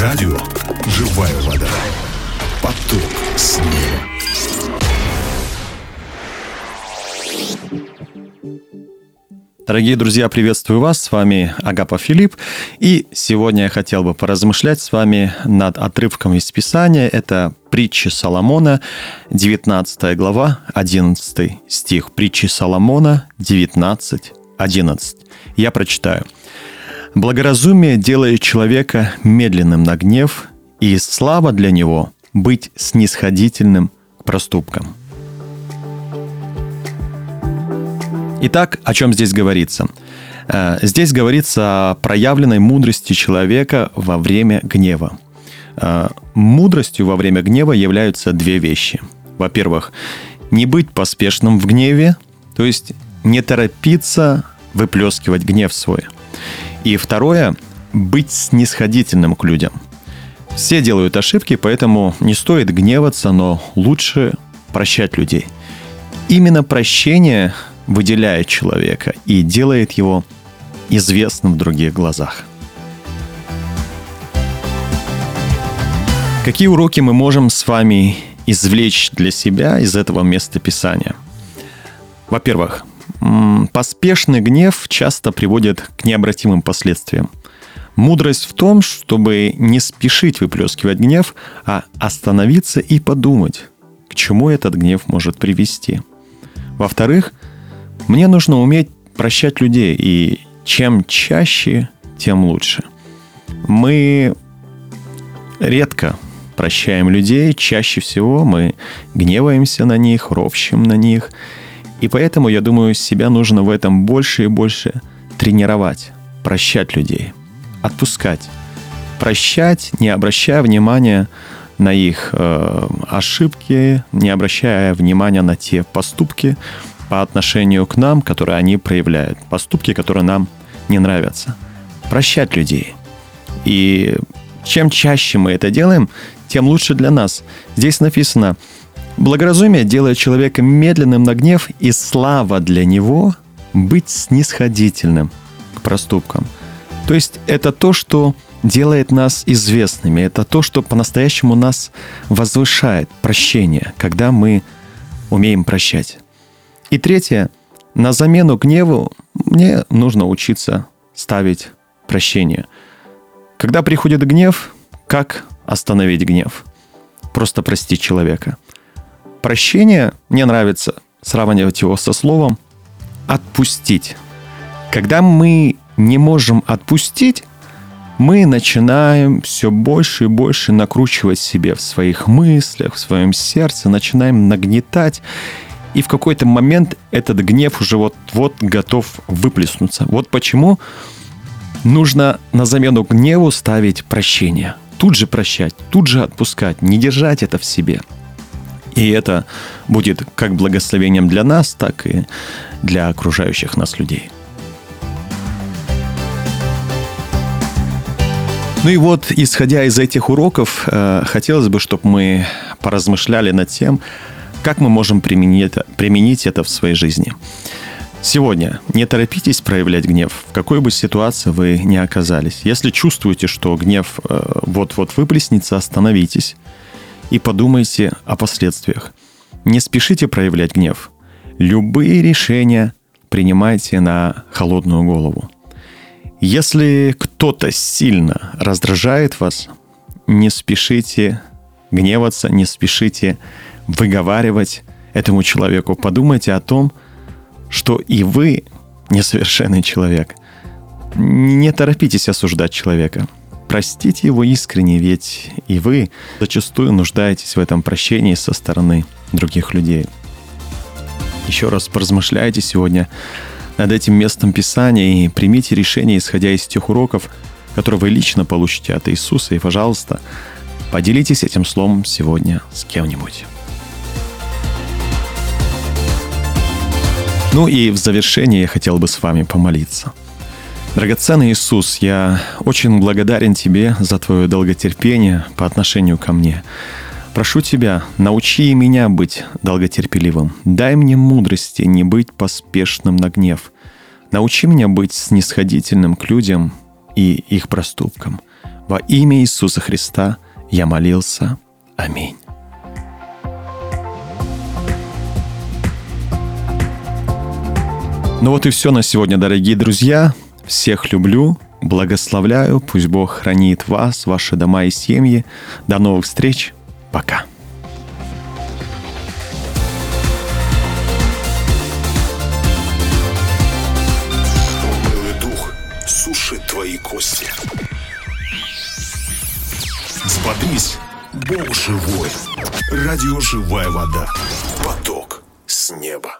Радио «Живая вода». Поток снега. Дорогие друзья, приветствую вас. С вами Агапа Филипп. И сегодня я хотел бы поразмышлять с вами над отрывком из Писания. Это притчи Соломона, 19 глава, 11 стих. Притчи Соломона, 19, 11. Я прочитаю. «Благоразумие делает человека медленным на гнев, и слава для него — быть снисходительным к проступкам». Итак, о чем здесь говорится? Э, здесь говорится о проявленной мудрости человека во время гнева. Э, мудростью во время гнева являются две вещи. Во-первых, не быть поспешным в гневе, то есть не торопиться выплескивать гнев свой. И второе, быть снисходительным к людям. Все делают ошибки, поэтому не стоит гневаться, но лучше прощать людей. Именно прощение выделяет человека и делает его известным в других глазах. Какие уроки мы можем с вами извлечь для себя из этого места Писания? Во-первых, поспешный гнев часто приводит к необратимым последствиям. Мудрость в том, чтобы не спешить выплескивать гнев, а остановиться и подумать, к чему этот гнев может привести. Во-вторых, мне нужно уметь прощать людей, и чем чаще, тем лучше. Мы редко прощаем людей, чаще всего мы гневаемся на них, ровщим на них. И поэтому, я думаю, себя нужно в этом больше и больше тренировать, прощать людей, отпускать. Прощать, не обращая внимания на их э, ошибки, не обращая внимания на те поступки, по отношению к нам, которые они проявляют, поступки, которые нам не нравятся. Прощать людей. И чем чаще мы это делаем, тем лучше для нас. Здесь написано, благоразумие делает человека медленным на гнев, и слава для него быть снисходительным к проступкам. То есть это то, что делает нас известными, это то, что по-настоящему нас возвышает, прощение, когда мы умеем прощать. И третье, на замену гневу мне нужно учиться ставить прощение. Когда приходит гнев, как остановить гнев? Просто простить человека. Прощение мне нравится сравнивать его со словом «отпустить». Когда мы не можем отпустить, мы начинаем все больше и больше накручивать себе в своих мыслях, в своем сердце, начинаем нагнетать, и в какой-то момент этот гнев уже вот-вот готов выплеснуться. Вот почему нужно на замену гневу ставить прощение. Тут же прощать, тут же отпускать, не держать это в себе. И это будет как благословением для нас, так и для окружающих нас людей. Ну и вот, исходя из этих уроков, э, хотелось бы, чтобы мы поразмышляли над тем, как мы можем применить применить это в своей жизни? Сегодня не торопитесь проявлять гнев, в какой бы ситуации вы ни оказались. Если чувствуете, что гнев э, вот-вот выплеснется, остановитесь и подумайте о последствиях. Не спешите проявлять гнев. Любые решения принимайте на холодную голову. Если кто-то сильно раздражает вас, не спешите гневаться, не спешите выговаривать этому человеку. Подумайте о том, что и вы несовершенный человек. Не торопитесь осуждать человека. Простите его искренне, ведь и вы зачастую нуждаетесь в этом прощении со стороны других людей. Еще раз поразмышляйте сегодня над этим местом Писания и примите решение, исходя из тех уроков, которые вы лично получите от Иисуса. И, пожалуйста, поделитесь этим словом сегодня с кем-нибудь. Ну и в завершение я хотел бы с вами помолиться. Драгоценный Иисус, я очень благодарен Тебе за Твое долготерпение по отношению ко мне. Прошу Тебя, научи меня быть долготерпеливым. Дай мне мудрости не быть поспешным на гнев. Научи меня быть снисходительным к людям и их проступкам. Во имя Иисуса Христа я молился. Аминь. Ну вот и все на сегодня, дорогие друзья. Всех люблю, благословляю. Пусть Бог хранит вас, ваши дома и семьи. До новых встреч. Пока. Сушит твои кости. Взбодрись, Бог живой. Радио «Живая вода». Поток с неба.